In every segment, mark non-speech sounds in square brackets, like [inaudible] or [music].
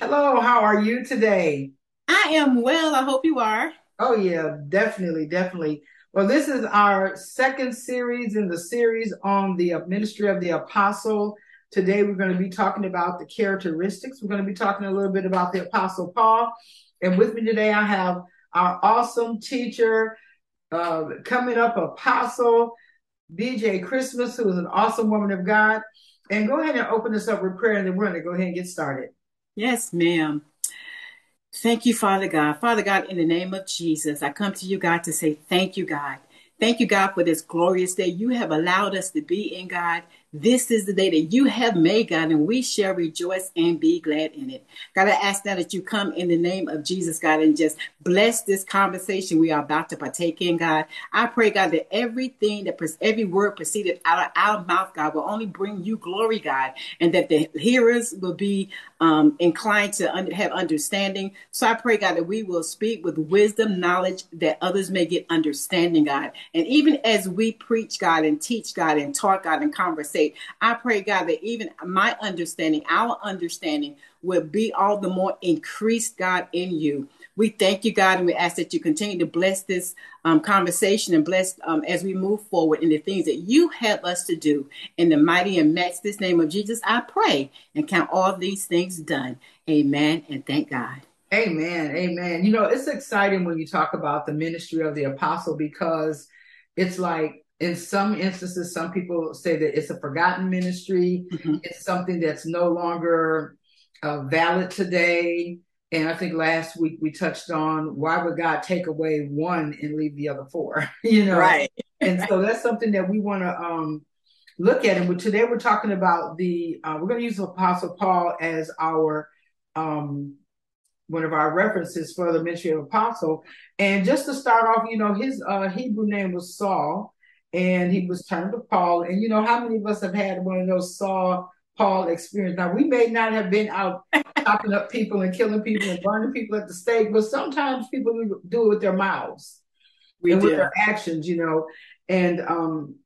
Hello, how are you today? I am well. I hope you are. Oh, yeah, definitely, definitely. Well, this is our second series in the series on the ministry of the apostle. Today, we're going to be talking about the characteristics. We're going to be talking a little bit about the apostle Paul. And with me today, I have our awesome teacher, uh, coming up apostle, BJ Christmas, who is an awesome woman of God. And go ahead and open this up with prayer, and then we're going to go ahead and get started. Yes, ma'am. Thank you, Father God. Father God, in the name of Jesus, I come to you, God, to say thank you, God. Thank you, God, for this glorious day you have allowed us to be in, God. This is the day that you have made, God, and we shall rejoice and be glad in it. God, I ask now that you come in the name of Jesus, God, and just bless this conversation we are about to partake in, God. I pray, God, that everything that every word proceeded out of our mouth, God, will only bring you glory, God, and that the hearers will be um, inclined to un- have understanding. So I pray, God, that we will speak with wisdom, knowledge, that others may get understanding, God. And even as we preach, God, and teach, God, and talk, God, and conversate, I pray, God, that even my understanding, our understanding, will be all the more increased, God, in you. We thank you, God, and we ask that you continue to bless this um, conversation and bless um, as we move forward in the things that you have us to do. In the mighty and matchless name of Jesus, I pray and count all these things done. Amen and thank God. Amen. Amen. You know, it's exciting when you talk about the ministry of the apostle because it's like in some instances, some people say that it's a forgotten ministry. Mm-hmm. It's something that's no longer uh, valid today. And I think last week we touched on why would God take away one and leave the other four? [laughs] you know, right? and so that's something that we want to um, look at. And today we're talking about the uh, we're going to use Apostle Paul as our um, one of our references for the ministry of apostle. And just to start off, you know, his uh, Hebrew name was Saul and he was turned to Paul. And you know, how many of us have had one of those Saul Paul experience? Now, we may not have been out [laughs] chopping up people and killing people and burning people at the stake, but sometimes people do it with their mouths we and do. with their actions, you know. And um,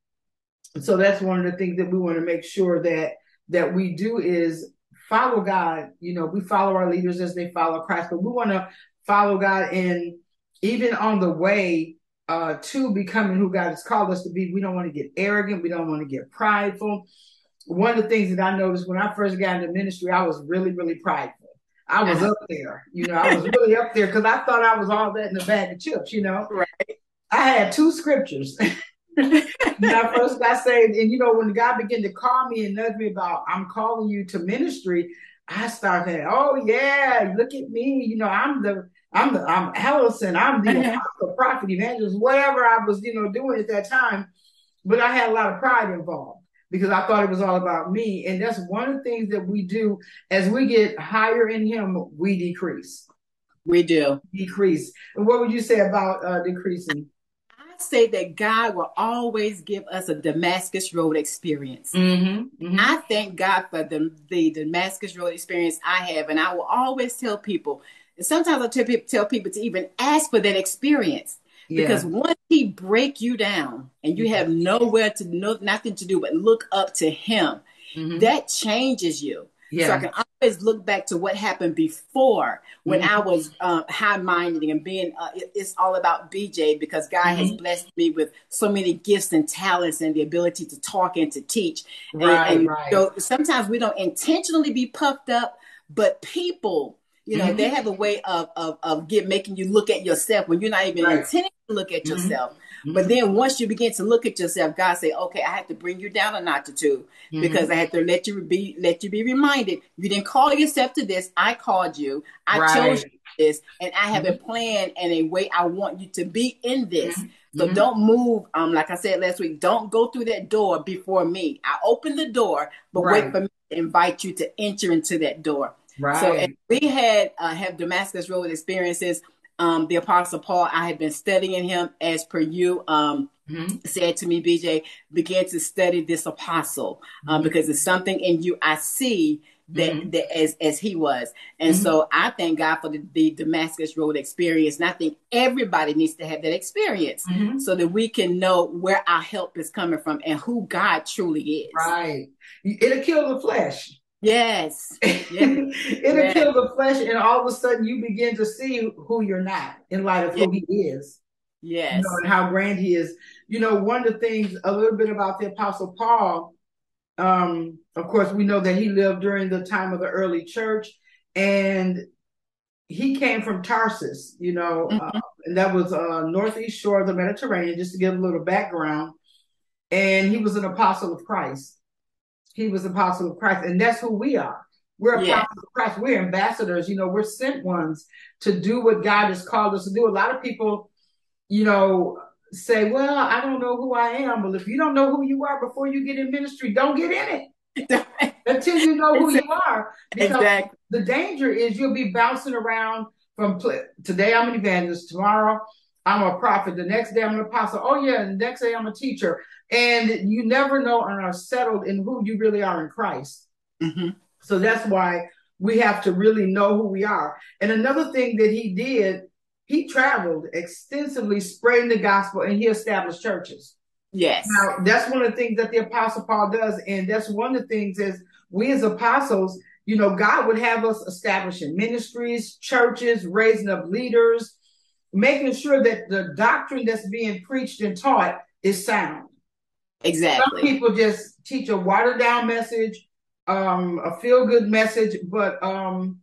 so that's one of the things that we want to make sure that that we do is follow God. You know, we follow our leaders as they follow Christ, but we want to follow God and even on the way uh, to becoming who God has called us to be. We don't want to get arrogant. We don't want to get prideful. One of the things that I noticed when I first got into ministry, I was really, really prideful. I was up there, you know, I was really up there because I thought I was all that in a bag of chips, you know. Right. I had two scriptures. [laughs] when I first got saved, and you know, when God began to call me and nudge me about, I'm calling you to ministry, I started, oh yeah, look at me, you know, I'm the I'm the, I'm Allison, I'm the apostle, prophet, evangelist, whatever I was, you know, doing at that time. But I had a lot of pride involved because I thought it was all about me. And that's one of the things that we do as we get higher in Him, we decrease. We do decrease. And what would you say about uh, decreasing? Say that God will always give us a Damascus Road experience. Mm-hmm, mm-hmm. I thank God for the, the Damascus Road experience I have, and I will always tell people and sometimes I tell people, tell people to even ask for that experience. Yeah. Because once he break you down and you have nowhere to no nothing to do but look up to him, mm-hmm. that changes you. Yeah. So I can always look back to what happened before when mm-hmm. I was uh, high minded and being, uh, it, it's all about BJ because God mm-hmm. has blessed me with so many gifts and talents and the ability to talk and to teach. Right, and, and right. So sometimes we don't intentionally be puffed up, but people you know, mm-hmm. they have a way of of of get making you look at yourself when you're not even right. intending to look at mm-hmm. yourself. Mm-hmm. But then once you begin to look at yourself, God say, "Okay, I have to bring you down a notch or 2 mm-hmm. because I have to let you be let you be reminded you didn't call yourself to this. I called you. I right. chose you this, and I have a mm-hmm. plan and a way I want you to be in this." Mm-hmm. So mm-hmm. don't move. Um, like I said last week, don't go through that door before me. I open the door, but right. wait for me to invite you to enter into that door. Right. So we had uh, have Damascus Road experiences. Um, the Apostle Paul, I had been studying him as per you um, mm-hmm. said to me, BJ, began to study this apostle um, mm-hmm. because it's something in you I see that, mm-hmm. that as as he was. And mm-hmm. so I thank God for the, the, Damascus Road experience. And I think everybody needs to have that experience mm-hmm. so that we can know where our help is coming from and who God truly is. Right. It'll kill the flesh Yes. It'll yes. [laughs] kill the flesh, and all of a sudden you begin to see who you're not in light of yes. who he is. Yes. You know, and how grand he is. You know, one of the things, a little bit about the Apostle Paul, um, of course, we know that he lived during the time of the early church, and he came from Tarsus, you know, mm-hmm. uh, and that was uh, northeast shore of the Mediterranean, just to give a little background. And he was an apostle of Christ he was apostle of Christ, and that's who we are. We're apostles yeah. of Christ. We're ambassadors. You know, we're sent ones to do what God has called us to do. A lot of people, you know, say, "Well, I don't know who I am." Well, if you don't know who you are before you get in ministry, don't get in it [laughs] until you know who you are. Because exactly. the danger is you'll be bouncing around from today. I'm an evangelist. Tomorrow I'm a prophet. The next day I'm an apostle. Oh yeah, the next day I'm a teacher and you never know and are settled in who you really are in Christ. Mm-hmm. So that's why we have to really know who we are. And another thing that he did, he traveled extensively spreading the gospel and he established churches. Yes. Now, that's one of the things that the apostle Paul does. And that's one of the things is we as apostles, you know, God would have us establishing ministries, churches, raising up leaders, making sure that the doctrine that's being preached and taught is sound. Exactly. Some people just teach a watered down message, um, a feel good message, but um,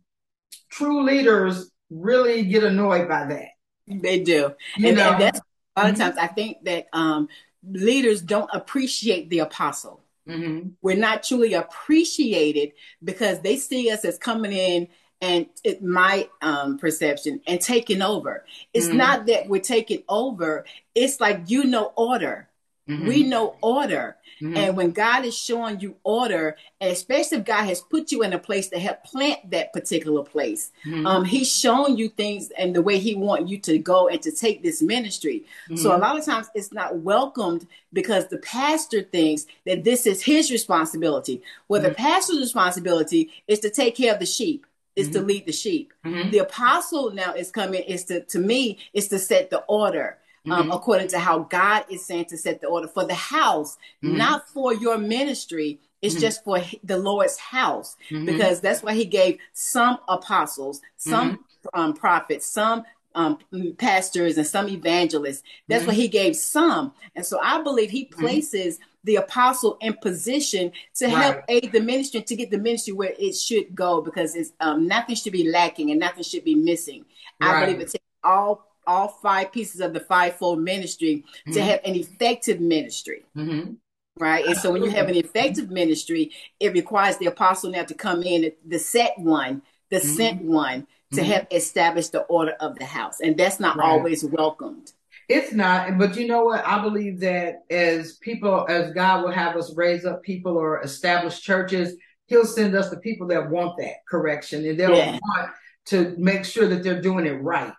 true leaders really get annoyed by that. They do. You and, know? and that's a lot of mm-hmm. times I think that um, leaders don't appreciate the apostle. Mm-hmm. We're not truly appreciated because they see us as coming in and it, my um, perception and taking over. It's mm-hmm. not that we're taking over. It's like you know order. Mm-hmm. We know order. Mm-hmm. And when God is showing you order, especially if God has put you in a place to help plant that particular place, mm-hmm. um, He's showing you things and the way He wants you to go and to take this ministry. So a mm-hmm. lot of times it's not welcomed because the pastor thinks that this is his responsibility. Well, the mm-hmm. pastor's responsibility is to take care of the sheep is mm-hmm. to lead the sheep. Mm-hmm. The apostle now is coming is to to me is to set the order um, mm-hmm. according to how God is saying to set the order for the house, mm-hmm. not for your ministry. It's mm-hmm. just for the Lord's house mm-hmm. because that's why He gave some apostles, some mm-hmm. um, prophets, some um, pastors, and some evangelists. That's why He gave some. And so I believe He places the apostle in position to right. help aid the ministry to get the ministry where it should go because it's um, nothing should be lacking and nothing should be missing. Right. I believe it takes all all five pieces of the fivefold ministry mm-hmm. to have an effective ministry. Mm-hmm. Right. And so when you have an effective ministry, it requires the apostle now to come in, the set one, the mm-hmm. sent one, to mm-hmm. help establish the order of the house. And that's not right. always welcomed. It's not, but you know what? I believe that as people, as God will have us raise up people or establish churches, He'll send us the people that want that correction and they'll yeah. want to make sure that they're doing it right.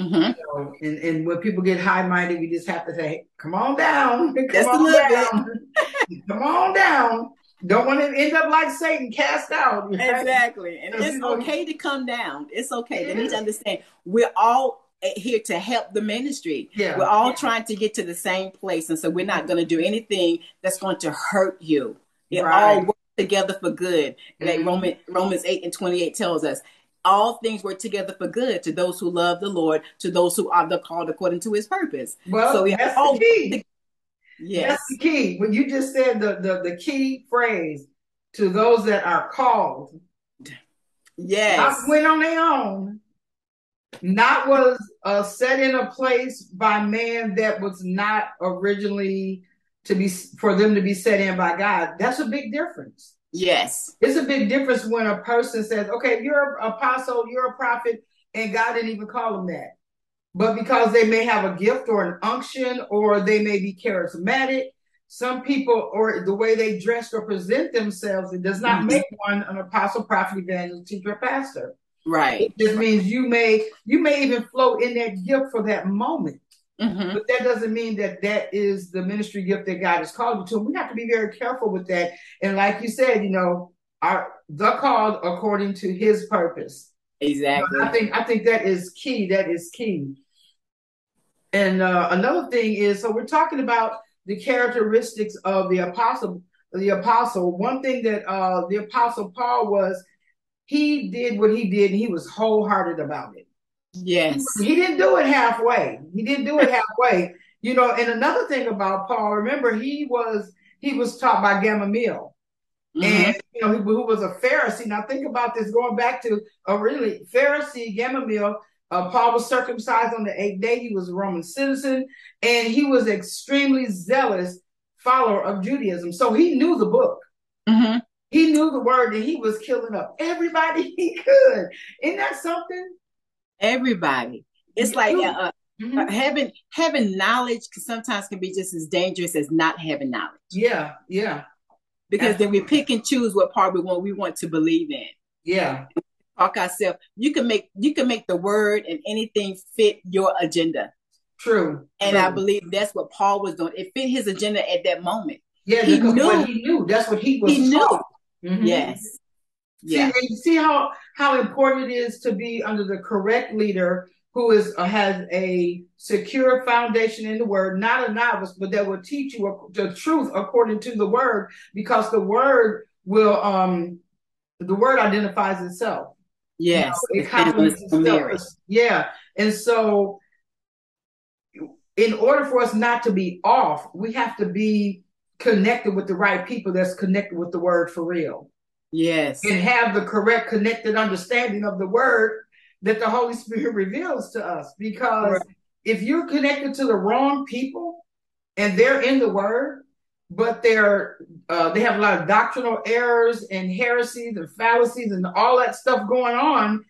Mm-hmm. And, and when people get high minded, we just have to say, come on down. [laughs] Come Just on down. [laughs] come on down. Don't want to end up like Satan cast out. Right? Exactly. And it's okay to come down. It's okay. They need to understand we're all here to help the ministry. Yeah. We're all yeah. trying to get to the same place. And so we're not going to do anything that's going to hurt you. It right. all works together for good. Mm-hmm. Like Roman, Romans 8 and 28 tells us all things work together for good to those who love the Lord, to those who are the called according to his purpose. Well, so that's the key. yes. That's the key. When you just said the, the, the key phrase to those that are called. Yes. Not went on their own. Not was uh, set in a place by man that was not originally to be for them to be set in by God. That's a big difference. Yes. It's a big difference when a person says, okay, you're an apostle, you're a prophet, and God didn't even call them that. But because they may have a gift or an unction, or they may be charismatic, some people, or the way they dress or present themselves, it does not mm-hmm. make one an apostle, prophet, evangelist, teacher, pastor. Right. It just means you may you may even float in that gift for that moment. Mm-hmm. But that doesn't mean that that is the ministry gift that God has called you to. We have to be very careful with that. And like you said, you know, our the called according to His purpose. Exactly. I think I think that is key. That is key. And uh, another thing is, so we're talking about the characteristics of the apostle. the apostle, one thing that uh, the apostle Paul was, he did what he did, and he was wholehearted about it. Yes. He didn't do it halfway. He didn't do it [laughs] halfway. You know, and another thing about Paul, remember he was he was taught by Gamaliel. Mm-hmm. And you know, who, who, was a Pharisee. Now think about this, going back to a really Pharisee, Gamaliel. Uh, Paul was circumcised on the eighth day. He was a Roman citizen, and he was extremely zealous follower of Judaism. So he knew the book. Mm-hmm. He knew the word, and he was killing up everybody [laughs] he could. Isn't that something? Everybody. It's like uh, uh, mm-hmm. having having knowledge sometimes can be just as dangerous as not having knowledge. Yeah, yeah because Absolutely. then we pick and choose what part we want we want to believe in. Yeah. Talk ourselves. You can make you can make the word and anything fit your agenda. True. And True. I believe that's what Paul was doing. It fit his agenda at that moment. Yeah, he knew. he knew. That's what he was. He taught. knew. Mm-hmm. Yes. See, yeah. see how how important it is to be under the correct leader who is uh, has a secure foundation in the word, not a novice, but that will teach you the truth according to the word, because the word will um the word identifies itself. Yes, you know, it complements itself. Yeah, and so in order for us not to be off, we have to be connected with the right people that's connected with the word for real. Yes. And have the correct connected understanding of the word that the Holy Spirit [laughs] reveals to us. Because right. if you're connected to the wrong people and they're in the Word, but they're uh, they have a lot of doctrinal errors and heresies and fallacies and all that stuff going on,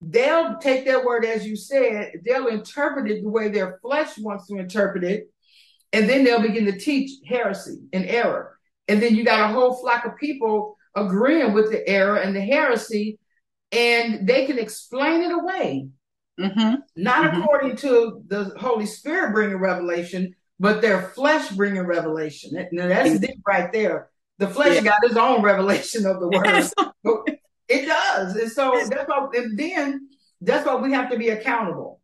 they'll take that word as you said, they'll interpret it the way their flesh wants to interpret it, and then they'll begin to teach heresy and error. And then you got a whole flock of people agreeing with the error and the heresy and they can explain it away. Mm-hmm. Not mm-hmm. according to the Holy Spirit bringing revelation, but their flesh bringing revelation. Now that's deep right there. The flesh yeah. got his own [laughs] revelation of the word. [laughs] it does, and so that's why. And then that's why we have to be accountable.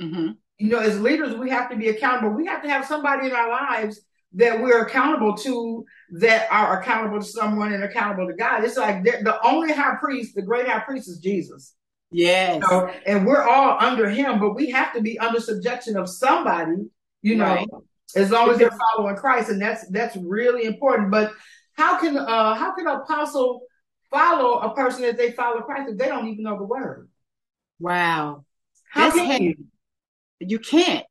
Mm-hmm. You know, as leaders, we have to be accountable. We have to have somebody in our lives that we're accountable to that are accountable to someone and accountable to God. It's like the only high priest, the great high priest is Jesus. Yes. You know, and we're all under him, but we have to be under subjection of somebody, you know, right. as long as they're following Christ. And that's that's really important. But how can uh how can an apostle follow a person if they follow Christ if they don't even know the word? Wow. How that's can you? You can't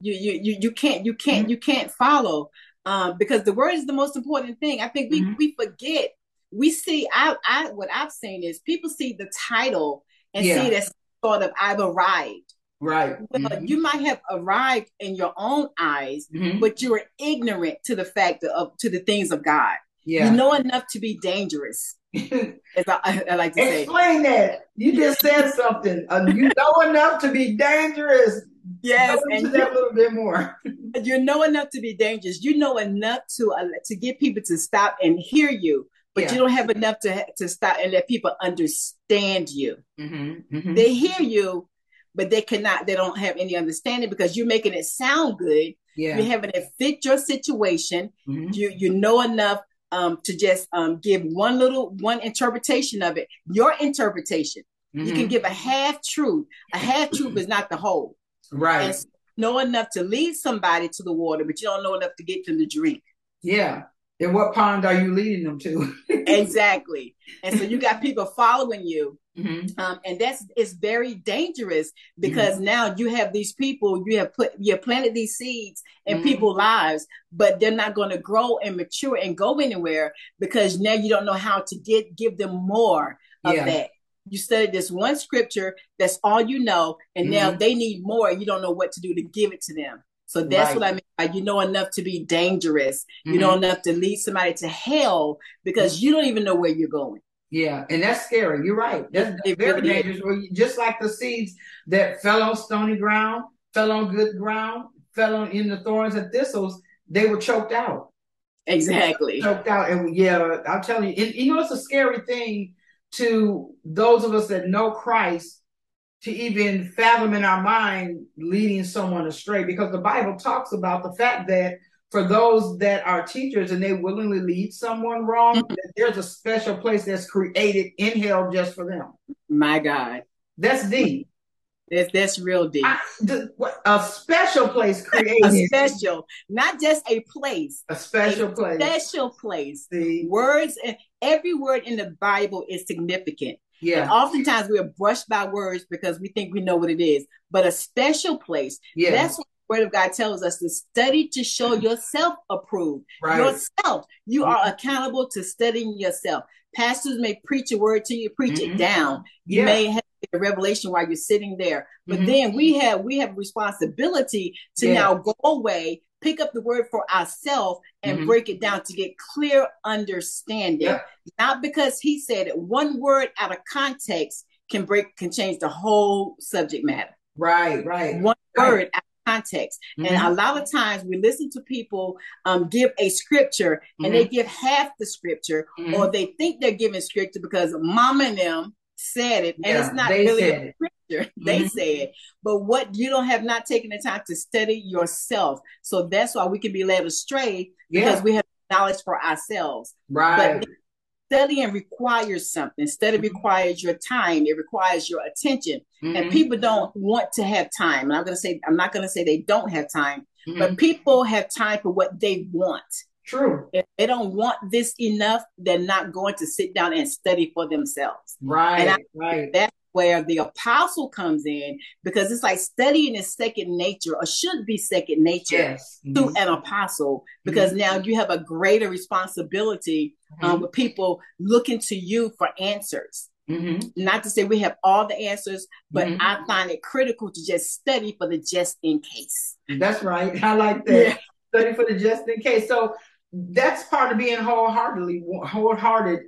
you you you, you can't you can't mm-hmm. you can't follow um, because the word is the most important thing. I think we mm-hmm. we forget. We see I I what I've seen is people see the title and yeah. see as sort of I've arrived. Right. Well, mm-hmm. you might have arrived in your own eyes, mm-hmm. but you are ignorant to the fact of to the things of God. Yeah. You know enough to be dangerous. [laughs] as I, I, like to Explain say. Explain that. You just said something. Uh, you know enough to be dangerous. Yes, and that a little bit more. [laughs] you know enough to be dangerous. You know enough to uh, to get people to stop and hear you, but yeah. you don't have enough to to stop and let people understand you. Mm-hmm, mm-hmm. They hear you, but they cannot. They don't have any understanding because you're making it sound good. Yeah. You're having it fit your situation. Mm-hmm. You you know enough um, to just um, give one little one interpretation of it. Your interpretation. You can mm-hmm. give a half truth. A half truth is not the whole. Right. Know enough to lead somebody to the water, but you don't know enough to get them to drink. Yeah. And what pond are you leading them to? [laughs] exactly. And so you got people following you. Mm-hmm. Um, and that's it's very dangerous because mm-hmm. now you have these people you have put you have planted these seeds in mm-hmm. people's lives, but they're not going to grow and mature and go anywhere because now you don't know how to get give them more of yeah. that you studied this one scripture that's all you know and mm-hmm. now they need more you don't know what to do to give it to them so that's right. what i mean by you know enough to be dangerous mm-hmm. you know mm-hmm. enough to lead somebody to hell because you don't even know where you're going yeah and that's scary you're right that's it very really dangerous just like the seeds that fell on stony ground fell on good ground fell on in the thorns and thistles they were choked out exactly choked out and yeah i'm telling you and, you know it's a scary thing to those of us that know Christ to even fathom in our mind leading someone astray because the Bible talks about the fact that for those that are teachers and they willingly lead someone wrong, mm-hmm. there's a special place that's created in hell just for them. My God. That's deep. That's that's real deep. A special place [laughs] created. a special, not just a place. A special a place. Special place. See? Words and every word in the Bible is significant. Yeah. And oftentimes we are brushed by words because we think we know what it is. But a special place. Yeah. That's what the word of God tells us to study to show yourself approved. Right. Yourself. You mm-hmm. are accountable to studying yourself. Pastors may preach a word to you, preach mm-hmm. it down. You yeah. may have a revelation while you're sitting there. But mm-hmm. then we have we have responsibility to yeah. now go away, pick up the word for ourselves and mm-hmm. break it down to get clear understanding. Yeah. Not because he said it, one word out of context can break can change the whole subject matter. Right, right. One right. word out of context. Mm-hmm. And a lot of times we listen to people um, give a scripture and they mm-hmm. give half the scripture or mm-hmm. they think they're giving scripture because mom and them said it, and yeah, it's not really a scripture. [laughs] They mm-hmm. said, but what you don't have not taken the time to study yourself. So that's why we can be led astray yeah. because we have knowledge for ourselves. Right. But studying requires something. Study mm-hmm. requires your time. It requires your attention. Mm-hmm. And people don't want to have time. And I'm gonna say, I'm not gonna say they don't have time, mm-hmm. but people have time for what they want. True. If they don't want this enough, they're not going to sit down and study for themselves. Right. And I, right. That's where the apostle comes in because it's like studying is second nature or should be second nature yes. to mm-hmm. an apostle because mm-hmm. now you have a greater responsibility um, mm-hmm. with people looking to you for answers. Mm-hmm. Not to say we have all the answers, but mm-hmm. I find it critical to just study for the just in case. That's right. [laughs] I like that. Yeah. Study for the just in case. So that's part of being wholeheartedly wholehearted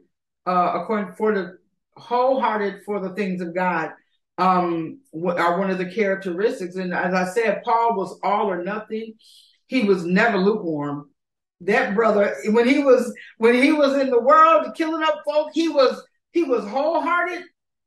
uh according for the wholehearted for the things of God um are one of the characteristics. And as I said Paul was all or nothing. He was never lukewarm. That brother when he was when he was in the world killing up folk he was he was wholehearted.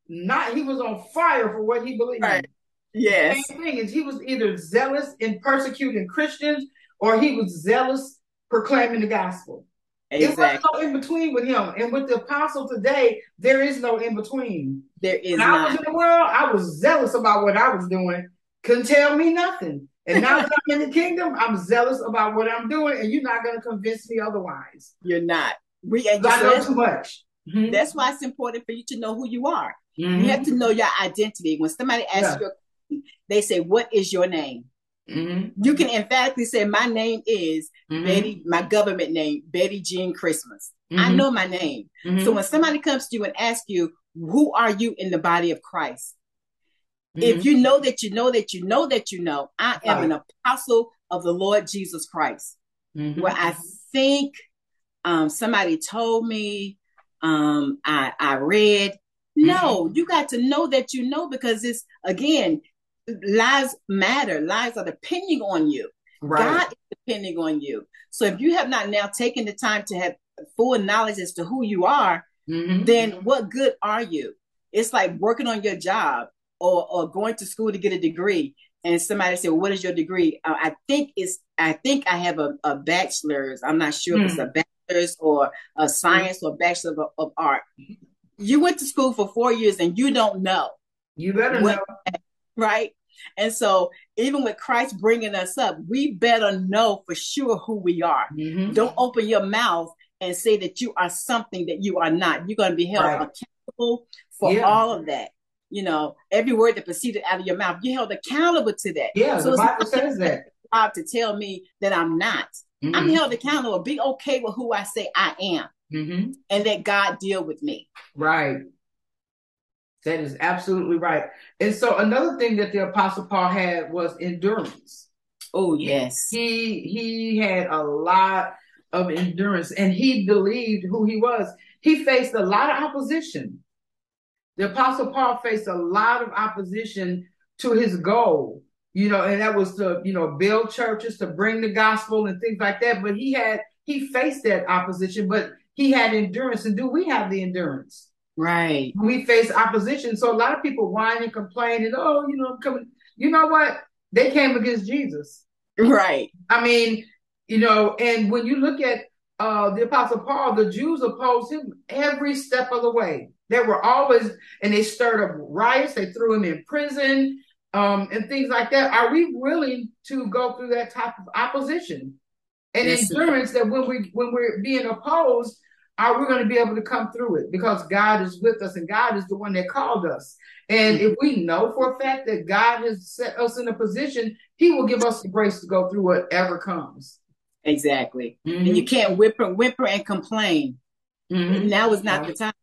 Not he was on fire for what he believed right. yes. Same thing is he was either zealous in persecuting Christians or he was zealous proclaiming the gospel. Exactly. It was no in between with him. And with the apostle today, there is no in between. There is when. I was in the world, I was zealous about what I was doing. Couldn't tell me nothing. And now that I'm in the kingdom, I'm zealous about what I'm doing, and you're not going to convince me otherwise. You're not. We, I know too much. Mm-hmm. That's why it's important for you to know who you are. Mm-hmm. You have to know your identity. When somebody asks yeah. you, they say, "What is your name?" Mm-hmm. You can emphatically say, My name is mm-hmm. Betty, my government name, Betty Jean Christmas. Mm-hmm. I know my name. Mm-hmm. So when somebody comes to you and asks you, Who are you in the body of Christ? If mm-hmm. you know that you know that you know that you know, I am right. an apostle of the Lord Jesus Christ. Mm-hmm. Where I think um, somebody told me, um, I, I read. No, you got to know that you know because it's again, lives matter. Lives are depending on you. Right. God is depending on you. So if you have not now taken the time to have full knowledge as to who you are, mm-hmm. then what good are you? It's like working on your job or, or going to school to get a degree. And somebody said, well, "What is your degree?" Uh, I think it's. I think I have a, a bachelor's. I'm not sure mm. if it's a hmm. bachelor's or a science mm. or bachelor of, of, art. You went to school for four years and you don't know. You better what, know right? And so, even with Christ bringing us up, we better know for sure who we are. Mm-hmm. Don't open your mouth and say that you are something that you are not. You're going to be held right. accountable for yeah. all of that. You know, every word that proceeded out of your mouth, you're held accountable to that. Yeah, so the Bible says that. [laughs] To tell me that I'm not, mm-hmm. I'm held accountable. Be okay with who I say I am, mm-hmm. and that God deal with me. Right. That is absolutely right. And so another thing that the apostle Paul had was endurance. Oh yes. He he had a lot of endurance and he believed who he was. He faced a lot of opposition. The apostle Paul faced a lot of opposition to his goal, you know, and that was to, you know, build churches, to bring the gospel and things like that. But he had he faced that opposition, but he had endurance. And do we have the endurance? Right. We face opposition. So a lot of people whine and complain and, oh, you know, I'm coming. You know what? They came against Jesus. Right. I mean, You know, and when you look at uh, the Apostle Paul, the Jews opposed him every step of the way. They were always, and they stirred up riots. They threw him in prison um, and things like that. Are we willing to go through that type of opposition and yes, endurance that when we when we're being opposed, are we going to be able to come through it? Because God is with us, and God is the one that called us. And if we know for a fact that God has set us in a position, He will give us the grace to go through whatever comes. Exactly. Mm-hmm. And you can't whimper, whimper and complain. Mm-hmm. Now is not the time.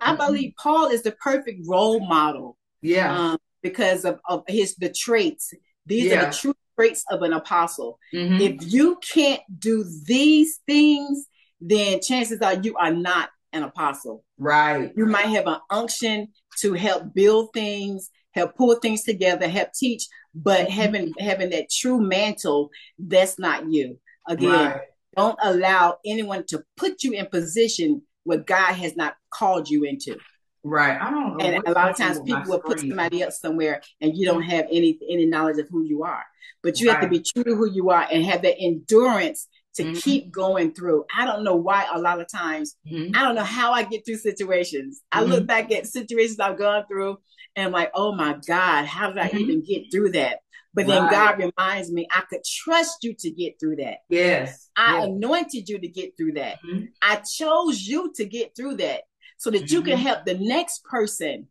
I mm-hmm. believe Paul is the perfect role model. Yeah. Um, because of, of his the traits. These yeah. are the true traits of an apostle. Mm-hmm. If you can't do these things, then chances are you are not an apostle. Right. You might have an unction to help build things, help pull things together, help teach, but mm-hmm. having having that true mantle, that's not you. Again, right. don't allow anyone to put you in position what God has not called you into. Right. I don't know. And a lot of times people will put somebody else somewhere and you don't have any any knowledge of who you are. But you right. have to be true to who you are and have that endurance to mm-hmm. keep going through. I don't know why a lot of times mm-hmm. I don't know how I get through situations. I look mm-hmm. back at situations I've gone through and I'm like, oh my God, how did I mm-hmm. even get through that? But then right. God reminds me, I could trust you to get through that. Yes. I yes. anointed you to get through that. Mm-hmm. I chose you to get through that so that mm-hmm. you can mm-hmm. help the next person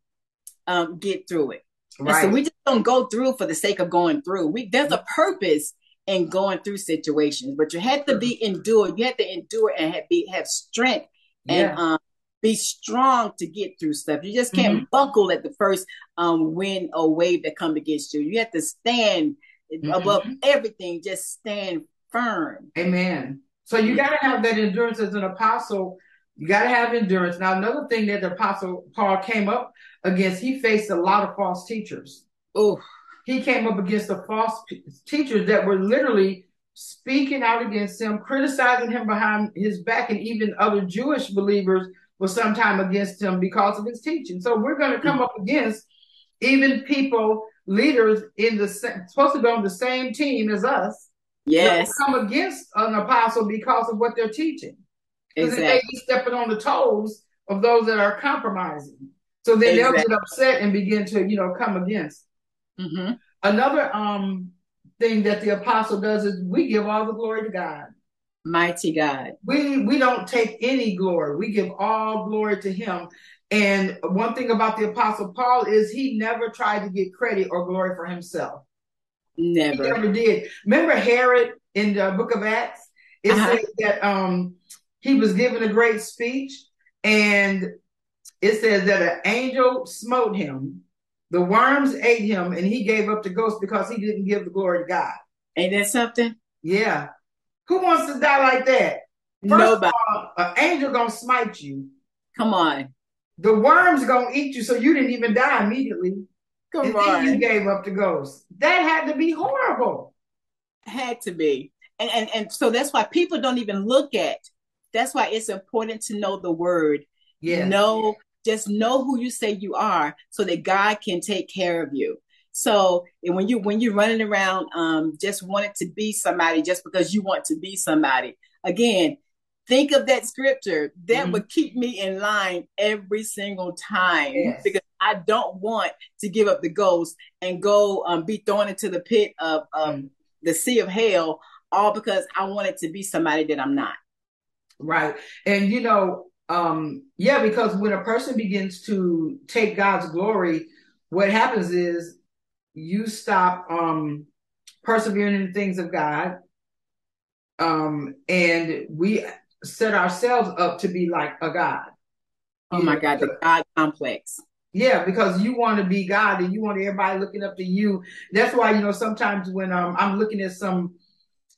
um, get through it. Right. so we just don't go through for the sake of going through. We there's a purpose in going through situations, but you have to be endured. You have to endure and have be have strength and yeah. um, be strong to get through stuff. You just can't mm-hmm. buckle at the first um, wind or wave that come against you. You have to stand mm-hmm. above everything. Just stand firm. Amen. So you got to have that endurance as an apostle. You got to have endurance. Now, another thing that the apostle Paul came up against, he faced a lot of false teachers. Oh, he came up against the false teachers that were literally speaking out against him, criticizing him behind his back, and even other Jewish believers were sometime against him because of his teaching. So we're going to come up against even people, leaders in the supposed to be on the same team as us. Yes, come against an apostle because of what they're teaching. Because exactly. they be stepping on the toes of those that are compromising. So then exactly. they'll get upset and begin to, you know, come against. Mm-hmm. Another um thing that the apostle does is we give all the glory to God. Mighty God. We we don't take any glory. We give all glory to him. And one thing about the apostle Paul is he never tried to get credit or glory for himself. Never. He never did. Remember Herod in the book of Acts? It uh-huh. says that um he was given a great speech and it says that an angel smote him. The worms ate him and he gave up the ghost because he didn't give the glory to God. Ain't that something? Yeah. Who wants to die like that? First Nobody. All, an angel gonna smite you. Come on. The worms gonna eat you, so you didn't even die immediately. Come and on. you gave up the ghost. That had to be horrible. Had to be. And, and and so that's why people don't even look at. That's why it's important to know the word. Yeah. Know just know who you say you are so that God can take care of you. So and when you when you're running around um, just wanting to be somebody just because you want to be somebody, again, think of that scripture that mm-hmm. would keep me in line every single time yes. because I don't want to give up the ghost and go um, be thrown into the pit of um, the sea of hell all because I wanted to be somebody that I'm not. Right. And you know, um, yeah, because when a person begins to take God's glory, what happens is you stop um, persevering in the things of God. Um, and we set ourselves up to be like a God. Oh my? God, the God complex. Yeah, because you want to be God and you want everybody looking up to you. That's why, you know, sometimes when um, I'm looking at some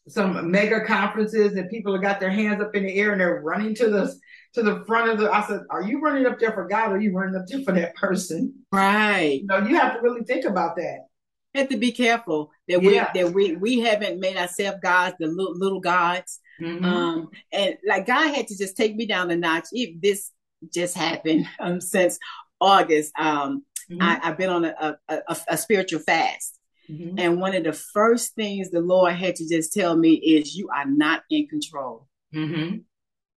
some mega conferences and people have got their hands up in the air and they're running to the to the front of the I said, Are you running up there for God or are you running up there for that person? Right. You know, you have to really think about that have to be careful that we yeah. that we we haven't made ourselves gods, the little, little gods. Mm-hmm. Um, and like God had to just take me down a notch. If this just happened um, since August, um, mm-hmm. I, have been on a, a, a, a, spiritual fast, Mm-hmm. And one of the first things the Lord had to just tell me is, You are not in control. Mm-hmm.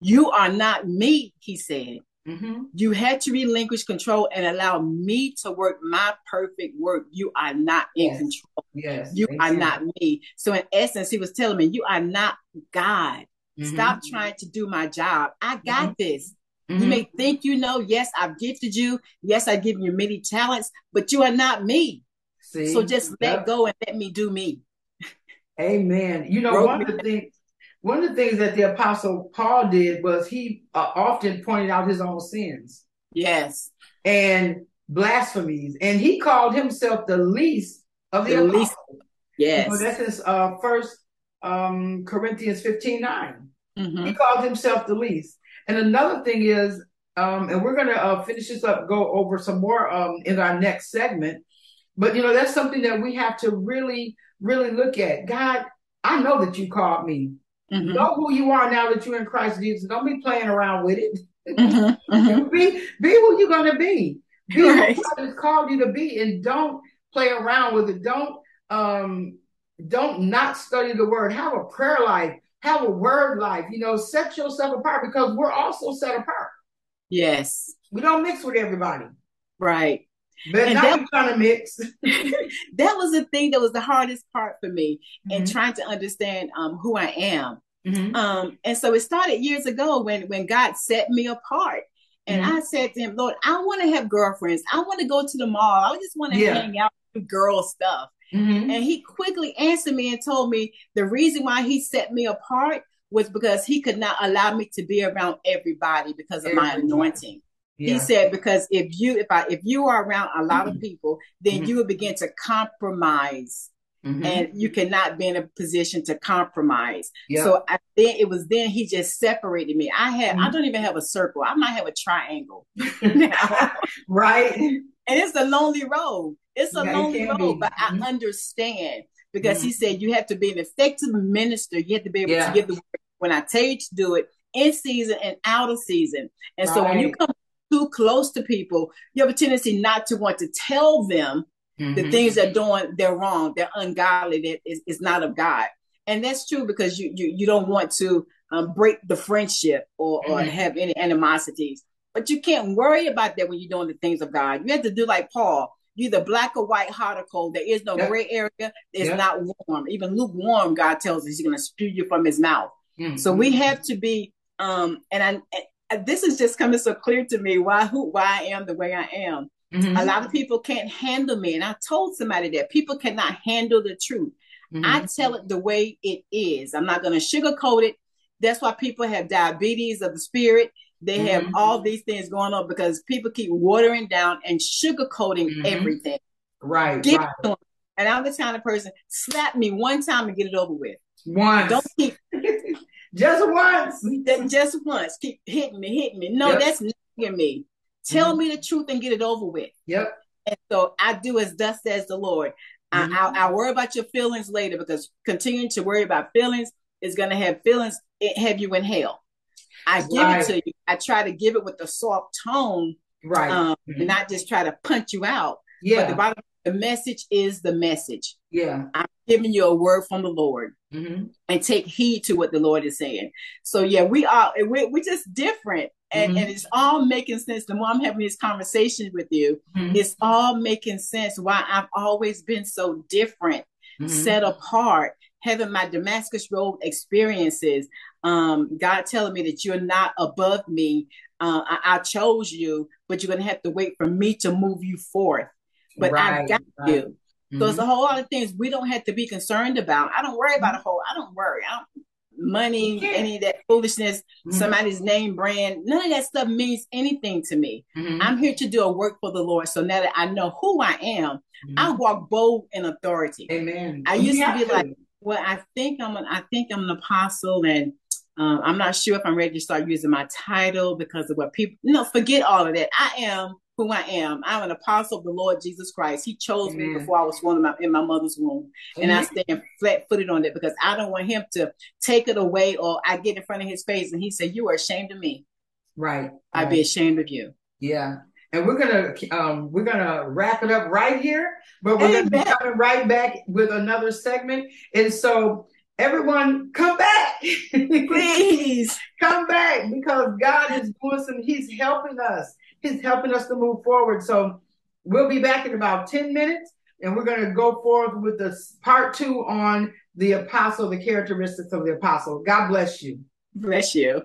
You are not me, he said. Mm-hmm. You had to relinquish control and allow me to work my perfect work. You are not in yes. control. Yes. You are not me. So, in essence, he was telling me, You are not God. Mm-hmm. Stop trying to do my job. I got mm-hmm. this. You may think you know, yes, I've gifted you. Yes, I've given you many talents, but you are not me. See? So just let yep. go and let me do me. Amen. You know, one of the things one of the things that the apostle Paul did was he uh, often pointed out his own sins. Yes. And blasphemies. And he called himself the least of the, the least. Yes. You know, that's his uh, first um, Corinthians 15 9. Mm-hmm. He called himself the least. And another thing is, um, and we're going to uh, finish this up, go over some more um, in our next segment. But, you know, that's something that we have to really, really look at. God, I know that you called me. Mm-hmm. Know who you are now that you're in Christ Jesus. Don't be playing around with it. Mm-hmm. mm-hmm. [laughs] be be who you're gonna be. Be right. who God has called you to be, and don't play around with it. Don't um don't not study the word. Have a prayer life. Have a word life. You know, set yourself apart because we're also set apart. Yes. We don't mix with everybody. Right. But and now that, trying to mix. [laughs] that was the thing that was the hardest part for me mm-hmm. and trying to understand um, who I am. Mm-hmm. Um, and so it started years ago when when God set me apart. And mm-hmm. I said to him, Lord, I want to have girlfriends. I want to go to the mall. I just want to yeah. hang out with girl stuff. Mm-hmm. And he quickly answered me and told me the reason why he set me apart was because he could not allow me to be around everybody because of everybody. my anointing. Yeah. He said because if you if I if you are around a lot mm-hmm. of people, then mm-hmm. you will begin to compromise. Mm-hmm. And you cannot be in a position to compromise. So I then it was then he just separated me. I had I mm-hmm. don't even have a circle. I might have a triangle. [laughs] [laughs] right. And it's a lonely road. It's a yeah, lonely road, be. but I mm-hmm. understand because mm-hmm. he said you have to be an effective minister. You have to be able to give the word when I tell you to do it in season and out of season. And right. so when you come too close to people, you have a tendency not to want to tell them mm-hmm. the things they're doing, they're wrong, they're ungodly, that is, is not of God. And that's true because you you, you don't want to um, break the friendship or, or mm-hmm. have any animosities. But you can't worry about that when you're doing the things of God. You have to do like Paul. You're either black or white, hot or cold. There is no yep. gray area. It's yep. not warm. Even lukewarm, God tells us He's going to spew you from His mouth. Mm-hmm. So we have to be. Um, and I, this is just coming so clear to me why who why I am the way I am. Mm-hmm. A lot of people can't handle me, and I told somebody that people cannot handle the truth. Mm-hmm. I tell it the way it is. I'm not going to sugarcoat it. That's why people have diabetes of the spirit. They mm-hmm. have all these things going on because people keep watering down and sugarcoating mm-hmm. everything. Right. Give right. And I'm the kind of person slap me one time and get it over with. Once. Don't keep [laughs] Just once. Just once. Keep hitting me, hitting me. No, yep. that's nagging me. Tell mm-hmm. me the truth and get it over with. Yep. And so I do as thus says the Lord. Mm-hmm. I, I, I worry about your feelings later because continuing to worry about feelings is going to have feelings have you in hell. I give right. it to you. I try to give it with a soft tone, right? Um, mm-hmm. Not just try to punch you out. Yeah. But the bottom, the message is the message. Yeah. I'm giving you a word from the Lord mm-hmm. and take heed to what the Lord is saying. So yeah, we are we're, we're just different. And, mm-hmm. and it's all making sense. The more I'm having this conversation with you, mm-hmm. it's all making sense why I've always been so different, mm-hmm. set apart, having my Damascus Road experiences. Um, God telling me that you're not above me. Uh, I, I, chose you, but you're going to have to wait for me to move you forth. But right, I got right. you. Mm-hmm. So it's a whole lot of things we don't have to be concerned about. I don't worry about a whole. I don't worry. I don't, money, yeah. any of that foolishness, mm-hmm. somebody's name brand, none of that stuff means anything to me. Mm-hmm. I'm here to do a work for the Lord. So now that I know who I am, mm-hmm. I walk bold in authority. Amen. I used to be like, well, I think I'm an, I think I'm an apostle and um, I'm not sure if I'm ready to start using my title because of what people, no, forget all of that. I am who I am. I'm an apostle of the Lord Jesus Christ. He chose Amen. me before I was born in my, in my mother's womb. Amen. And I stand flat footed on it because I don't want him to take it away or I get in front of his face and he said, You are ashamed of me. Right. I'd right. be ashamed of you. Yeah. And we're gonna um, we're gonna wrap it up right here, but we're Amen. gonna be coming right back with another segment. And so everyone come back. [laughs] Please come back because God is doing some, He's helping us. He's helping us to move forward. So we'll be back in about 10 minutes and we're going to go forward with this part two on the apostle, the characteristics of the apostle. God bless you. Bless you.